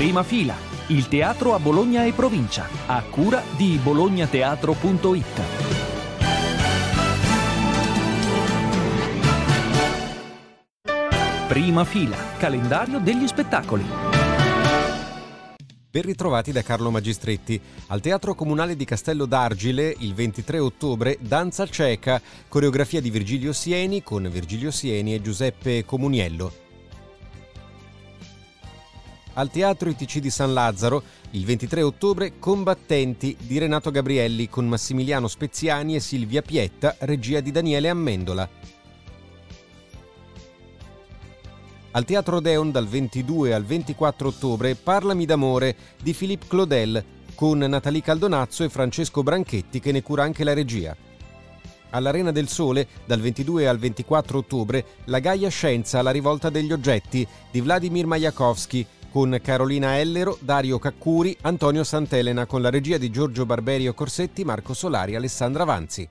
Prima fila, il teatro a Bologna e provincia, a cura di bolognateatro.it. Prima fila, calendario degli spettacoli. Ben ritrovati da Carlo Magistretti. Al Teatro Comunale di Castello d'Argile, il 23 ottobre, Danza cieca, coreografia di Virgilio Sieni con Virgilio Sieni e Giuseppe Comuniello. Al Teatro ITC di San Lazzaro, il 23 ottobre, Combattenti di Renato Gabrielli con Massimiliano Speziani e Silvia Pietta, regia di Daniele Ammendola. Al Teatro Deon dal 22 al 24 ottobre Parlami d'amore di Philippe Claudel con Natalie Caldonazzo e Francesco Branchetti che ne cura anche la regia. All'Arena del Sole dal 22 al 24 ottobre La Gaia Scienza, la rivolta degli oggetti di Vladimir Majakovsky con Carolina Ellero, Dario Caccuri, Antonio Sant'Elena con la regia di Giorgio Barberio Corsetti, Marco Solari, Alessandra Vanzi.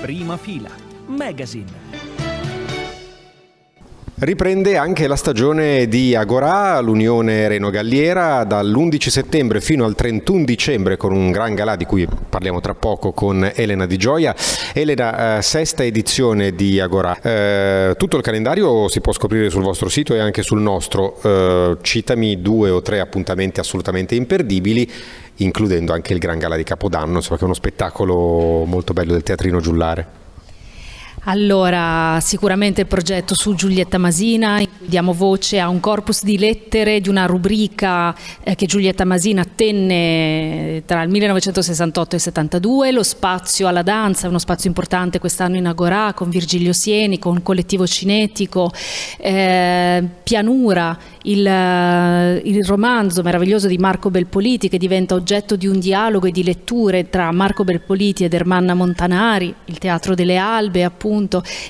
Prima fila, Magazine. Riprende anche la stagione di Agorà, l'Unione Reno Galliera, dall'11 settembre fino al 31 dicembre con un gran galà di cui parliamo tra poco con Elena Di Gioia. Elena, eh, sesta edizione di Agorà. Eh, tutto il calendario si può scoprire sul vostro sito e anche sul nostro. Eh, citami due o tre appuntamenti assolutamente imperdibili includendo anche il Gran Gala di Capodanno, insomma, che è uno spettacolo molto bello del teatrino giullare. Allora, sicuramente il progetto su Giulietta Masina, diamo voce a un corpus di lettere di una rubrica eh, che Giulietta Masina tenne tra il 1968 e il 72, lo spazio alla danza, uno spazio importante quest'anno in Agorà con Virgilio Sieni, con Collettivo Cinetico, eh, Pianura, il, il, romanzo meraviglioso di Marco Belpoliti che diventa oggetto di un dialogo e di letture tra Marco Belpoliti ed Ermanna Montanari, il Teatro delle Albe appunto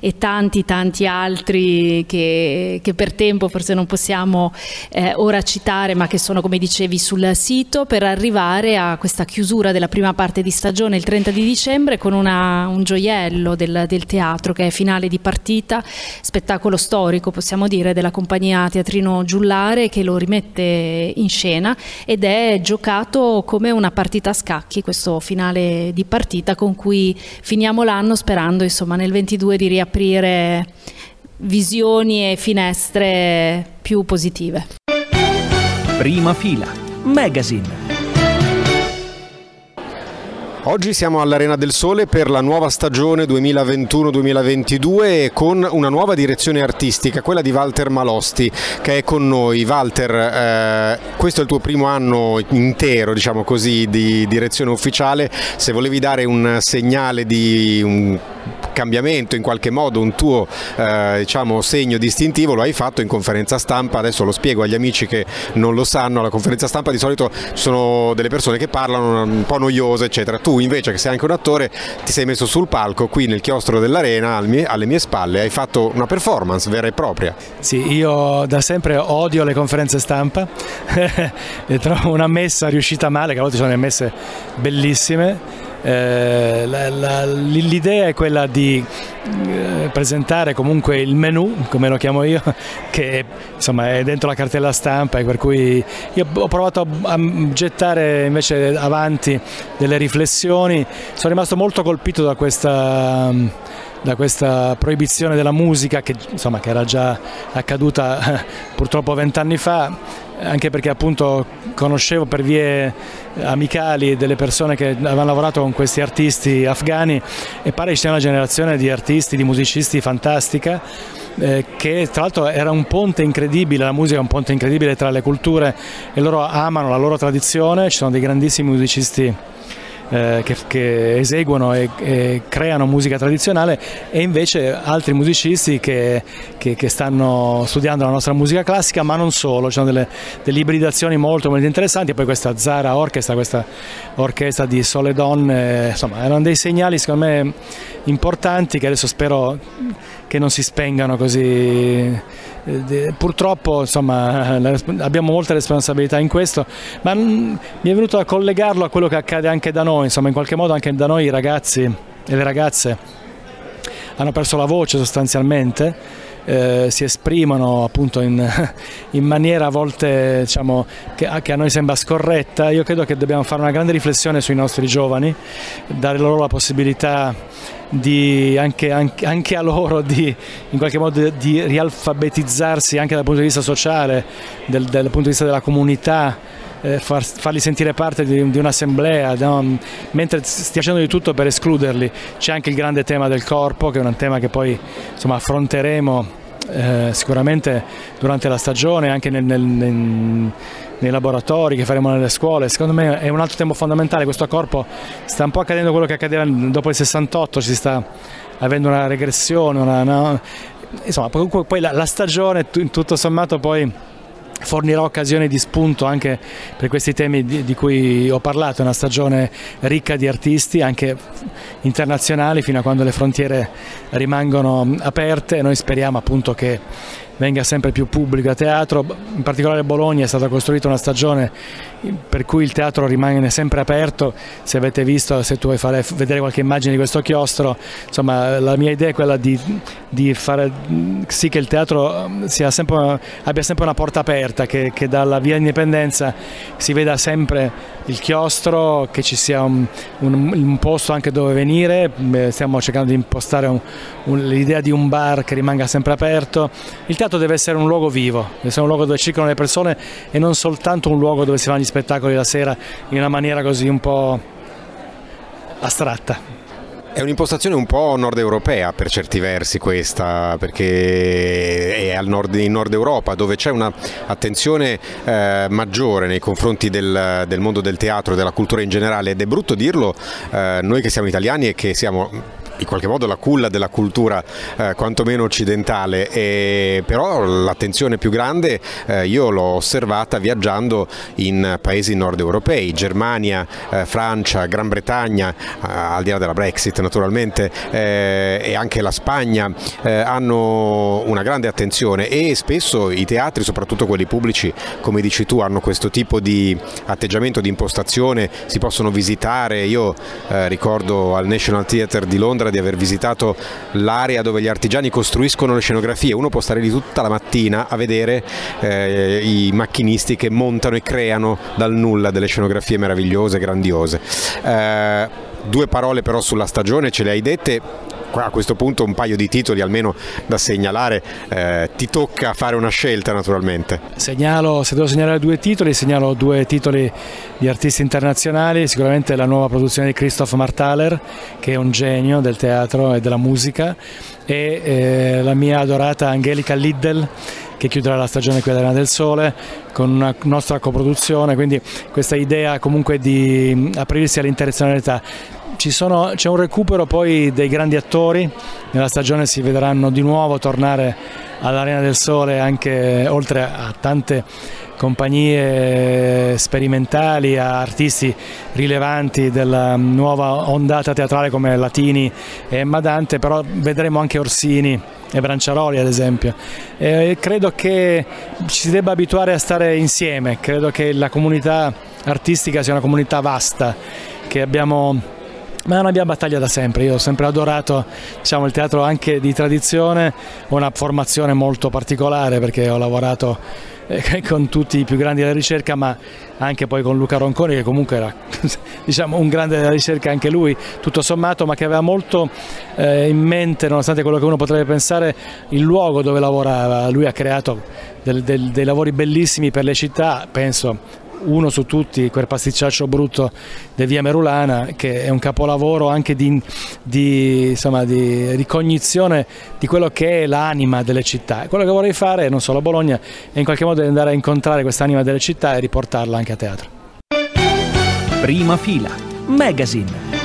e tanti tanti altri che, che per tempo forse non possiamo eh, ora citare ma che sono come dicevi sul sito per arrivare a questa chiusura della prima parte di stagione il 30 di dicembre con una, un gioiello del, del teatro che è finale di partita, spettacolo storico possiamo dire della compagnia Teatrino giullare che lo rimette in scena ed è giocato come una partita a scacchi, questo finale di partita con cui finiamo l'anno sperando insomma nel 22 di riaprire visioni e finestre più positive. Prima fila, Magazine. Oggi siamo all'Arena del Sole per la nuova stagione 2021-2022 con una nuova direzione artistica, quella di Walter Malosti che è con noi. Walter, eh, questo è il tuo primo anno intero, diciamo così, di direzione ufficiale. Se volevi dare un segnale di un cambiamento in qualche modo, un tuo eh, diciamo, segno distintivo lo hai fatto in conferenza stampa, adesso lo spiego agli amici che non lo sanno, alla conferenza stampa di solito ci sono delle persone che parlano un po' noiose eccetera, tu invece che sei anche un attore ti sei messo sul palco qui nel chiostro dell'arena alle mie spalle, hai fatto una performance vera e propria. Sì, io da sempre odio le conferenze stampa, le trovo una messa riuscita male, che a volte sono delle messe bellissime eh, l'idea è quella di eh, presentare comunque il menu, come lo chiamo io, che insomma è dentro la cartella stampa e per cui io ho provato a, a gettare invece avanti delle riflessioni, sono rimasto molto colpito da questa da questa proibizione della musica che, insomma, che era già accaduta purtroppo vent'anni fa anche perché appunto conoscevo per vie amicali delle persone che avevano lavorato con questi artisti afghani e pare ci sia una generazione di artisti, di musicisti fantastica eh, che tra l'altro era un ponte incredibile, la musica è un ponte incredibile tra le culture e loro amano la loro tradizione, ci sono dei grandissimi musicisti eh, che, che, eseguono e, e, creano musica tradizionale e invece altri musicisti che, che, che, stanno studiando la nostra musica classica ma non solo, ci sono delle, delle ibridazioni molto, molto interessanti e poi questa Zara Orchestra, questa orchestra di sole donne, insomma erano dei segnali secondo me importanti che adesso spero che non si spengano così eh, purtroppo insomma, abbiamo molte responsabilità in questo, ma mi è venuto a collegarlo a quello che accade anche da noi, insomma, in qualche modo anche da noi i ragazzi e le ragazze hanno perso la voce sostanzialmente. Eh, si esprimono appunto in, in maniera a volte diciamo, che, che, a noi sembra scorretta, io credo che dobbiamo fare una grande riflessione sui nostri giovani, dare loro la possibilità anche, anche, anche, a loro di, in qualche modo di rialfabetizzarsi anche dal punto di vista sociale, del, dal punto di vista della comunità eh, far, farli sentire parte di, di un'assemblea, no? mentre stia facendo di tutto per escluderli. C'è anche il grande tema del corpo, che è un tema che poi insomma, affronteremo eh, sicuramente durante la stagione, anche nel, nel, nel, nei laboratori che faremo nelle scuole. Secondo me è un altro tema fondamentale. Questo corpo sta un po' accadendo quello che accadeva dopo il 68, ci sta avendo una regressione, una, no? insomma, poi la, la stagione tutto sommato poi fornirà occasioni di spunto anche per questi temi di, cui ho parlato, una stagione ricca di artisti anche internazionali fino a quando le frontiere rimangono aperte. E noi speriamo appunto che venga sempre più pubblico a teatro, in particolare a Bologna è stata costruita una stagione per cui il teatro rimane sempre aperto, se avete visto, se tu vuoi fare, vedere qualche immagine di questo chiostro, insomma la mia idea è quella di, di fare sì che il teatro sempre, abbia sempre una porta aperta, che, che dalla via Indipendenza si veda sempre il chiostro, che ci sia un, un, un posto anche dove venire, stiamo cercando di impostare l'idea di un bar che rimanga sempre aperto, il teatro deve essere un luogo vivo, deve essere un luogo dove circolano le persone e non soltanto un luogo dove si fanno gli spettacoli la sera in una maniera così un po' astratta. È un'impostazione un po' nord europea per certi versi questa, perché è al nord, in Nord Europa dove c'è un'attenzione eh, maggiore nei confronti del, del, mondo del teatro e della cultura in generale ed è brutto dirlo eh, noi che siamo italiani e che siamo in qualche modo la culla della cultura eh, quantomeno occidentale, e, però l'attenzione più grande eh, io l'ho osservata viaggiando in paesi nord europei, Germania, eh, Francia, Gran Bretagna, eh, al di là della Brexit naturalmente, eh, e anche la Spagna eh, hanno una grande attenzione. E spesso i teatri, soprattutto quelli pubblici, come dici tu, hanno questo tipo di atteggiamento, di impostazione, si possono visitare, io ricordo al National Theatre di Londra sembra di aver visitato l'area dove gli artigiani costruiscono le scenografie, uno può stare lì tutta la mattina a vedere eh, i macchinisti che montano e creano dal nulla delle scenografie meravigliose, grandiose. Eh, due parole però sulla stagione ce le hai dette, a questo punto un paio di titoli almeno da segnalare, eh, ti tocca fare una scelta naturalmente. Segnalo, se devo segnalare due titoli, segnalo due titoli di artisti internazionali, sicuramente la nuova produzione di Christoph Marthaler che è un genio del teatro e della musica e eh, la mia adorata Angelica Liddell che chiuderà la stagione qui ad del Sole con una nostra coproduzione, quindi questa idea comunque di aprirsi all'internazionalità sono, c'è un recupero poi dei grandi attori, nella stagione si vedranno di nuovo tornare all'Arena del Sole anche oltre a tante compagnie sperimentali, a artisti rilevanti della nuova ondata teatrale come Latini e Emma Dante, però vedremo anche Orsini e Branciaroli ad esempio. E credo che ci si debba abituare a stare insieme, credo che la comunità artistica sia una comunità vasta, che abbiamo ma è una mia battaglia da sempre, io ho sempre adorato diciamo, il teatro anche di tradizione, una formazione molto particolare perché ho lavorato eh, con tutti i più grandi della ricerca ma anche poi con Luca Ronconi che comunque era diciamo, un grande della ricerca anche lui tutto sommato ma che aveva molto eh, in mente nonostante quello che uno potrebbe pensare il luogo dove lavorava, lui ha creato del, del, dei lavori bellissimi per le città, penso uno su tutti, quel pasticciaccio brutto di Via Merulana, che è un capolavoro anche di, di, insomma, di ricognizione di quello che è l'anima delle città. Quello che vorrei fare, non solo a Bologna, è in qualche modo andare a incontrare quest'anima delle città e riportarla anche a teatro. Prima fila, Magazine.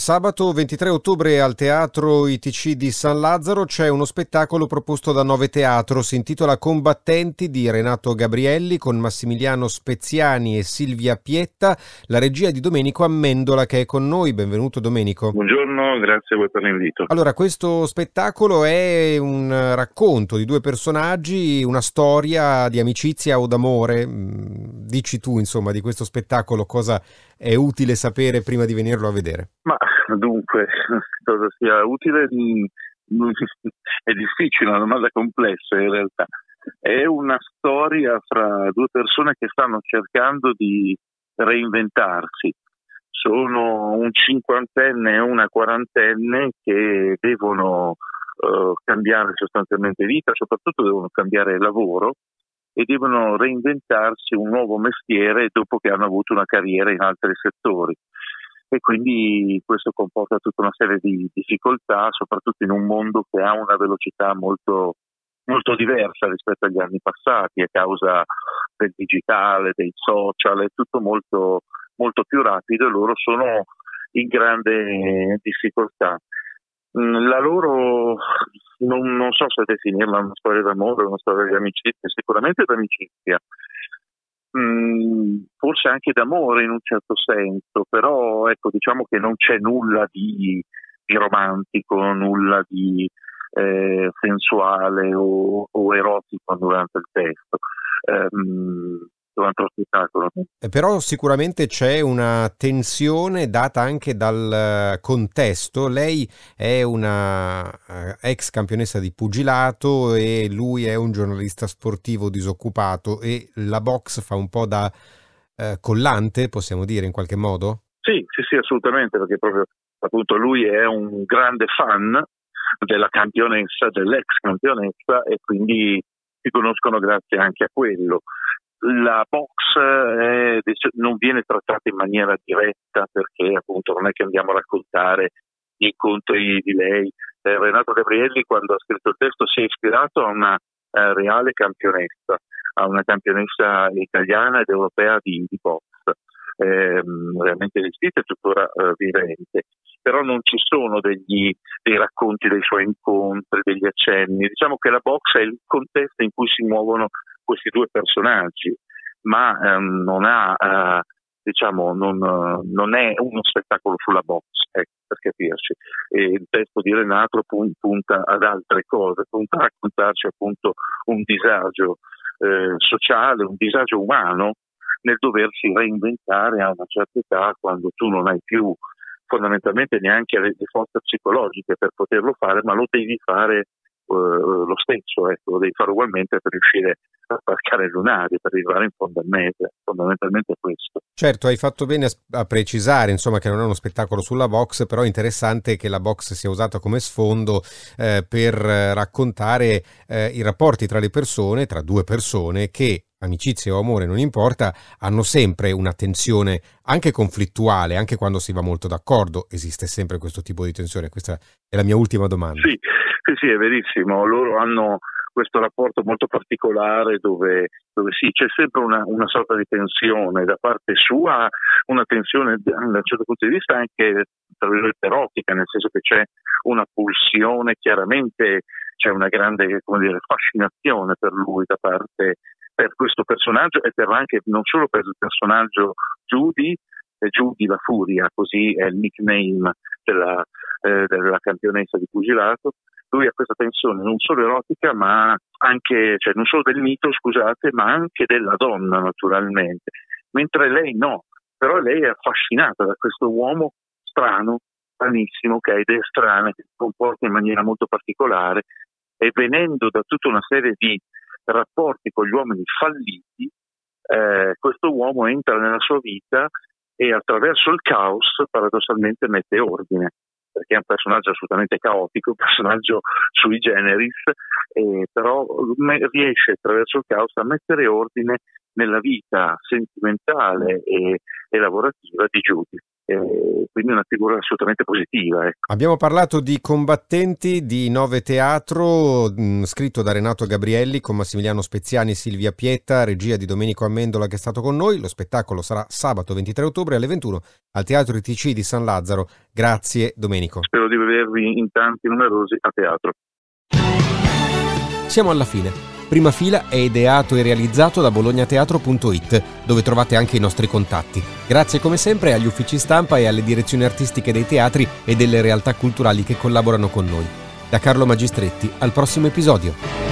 Sabato 23 ottobre al Teatro ITC di San Lazzaro c'è uno spettacolo proposto da Nove Teatro, si intitola Combattenti di Renato Gabrielli con Massimiliano Speziani e Silvia Pietta, la regia di Domenico Ammendola che è con noi. Benvenuto Domenico. Buongiorno, grazie a voi per l'invito. Allora, questo spettacolo è un racconto di due personaggi, una storia di amicizia o d'amore. Mm, dici tu, insomma, di questo spettacolo cosa è utile sapere prima di venirlo a vedere? Ma dunque, cosa sia utile è difficile, una domanda complessa in realtà. È una storia fra due persone che stanno cercando di reinventarsi. Sono un cinquantenne e una quarantenne che devono uh, cambiare sostanzialmente vita, soprattutto devono cambiare lavoro e devono reinventarsi un nuovo mestiere dopo che hanno avuto una carriera in altri settori e quindi questo comporta tutta una serie di difficoltà, soprattutto in un mondo che ha una velocità molto, molto diversa rispetto agli anni passati a causa del digitale, dei social, è tutto molto, molto più rapido e loro sono in grande difficoltà. Mm, la loro, non, non so se definirla una storia d'amore una storia di amicizia, sicuramente d'amicizia, Mm, forse anche d'amore in un certo senso, però ecco, diciamo che non c'è nulla di, di romantico, nulla di eh, sensuale o, o, erotico durante il testo. Um, durante lo spettacolo. Eh, però sicuramente c'è una tensione data anche dal contesto. Lei è una eh, ex campionessa di pugilato e lui è un giornalista sportivo disoccupato e la box fa un po' da eh, collante, possiamo dire in qualche modo? Sì, sì, sì, assolutamente, perché proprio appunto lui è un grande fan della campionessa, dell'ex campionessa e quindi si conoscono grazie anche a quello la box eh, non viene trattata in maniera diretta perché appunto non è che andiamo a raccontare gli incontri di lei. Eh, Renato Gabrielli quando ha scritto il testo si è ispirato a una eh, reale campionessa, a una campionessa italiana ed europea di, di box, ehm, realmente esistita e tuttora eh, vivente. Però non ci sono degli, dei racconti dei suoi incontri, degli accenni. Diciamo che la box è il contesto in cui si muovono questi due personaggi, ma ehm, non, ha, eh, diciamo, non, non, è uno spettacolo sulla box, ecco, per capirci. E il testo di Renato punta ad altre cose, punta a raccontarci appunto un disagio eh, sociale, un disagio umano nel doversi reinventare a una certa età quando tu non hai più fondamentalmente neanche le forze psicologiche per poterlo fare, ma lo devi fare eh, lo stesso, ecco, lo devi fare ugualmente per riuscire a sbarcare il lunario, per arrivare in fondo al mese, fondamentalmente è questo. Certo, hai fatto bene a, precisare insomma, che non è uno spettacolo sulla box, però è interessante che la box sia usata come sfondo eh, per raccontare eh, i rapporti tra le persone, tra due persone che amicizia o amore, non importa, hanno sempre una tensione anche conflittuale, anche quando si va molto d'accordo, esiste sempre questo tipo di tensione. Questa è la mia ultima domanda. Sì, sì, sì, è verissimo. Loro hanno questo rapporto molto particolare dove, dove sì, c'è sempre una, una, sorta di tensione da parte sua, una tensione da un certo punto di vista anche tra virgolette erotica, nel senso che c'è una pulsione, chiaramente c'è una grande dire, fascinazione per lui da parte per questo personaggio e per anche non solo per il personaggio Judy, Judy la Furia, così è il nickname della, eh, della campionessa di pugilato, lui ha questa tensione non solo erotica, ma anche, cioè non solo del mito, scusate, ma anche della donna, naturalmente. Mentre lei no, però lei è affascinata da questo uomo strano, stranissimo, che ha idee strane, che si comporta in maniera molto particolare. E venendo da tutta una serie di rapporti con gli uomini falliti, eh, questo uomo entra nella sua vita e attraverso il caos paradossalmente mette ordine perché è un personaggio assolutamente caotico, un personaggio sui generis, eh, però riesce attraverso il caos a mettere ordine nella vita sentimentale e, e lavorativa di Judy. Eh, quindi una figura assolutamente positiva. Ecco. Abbiamo parlato di Combattenti di Nove Teatro, mh, mm, scritto da Renato Gabrielli con Massimiliano Speziani e Silvia Pietta, regia di Domenico Amendola che è stato con noi. Lo spettacolo sarà sabato 23 ottobre alle 21 al Teatro ITC di San Lazzaro. Grazie Domenico. Spero di vedervi in tanti numerosi a teatro. Siamo alla fine. Prima fila è ideato e realizzato da bolognateatro.it, dove trovate anche i nostri contatti. Grazie come sempre agli uffici stampa e alle direzioni artistiche dei teatri e delle realtà culturali che collaborano con noi. Da Carlo Magistretti, al prossimo episodio.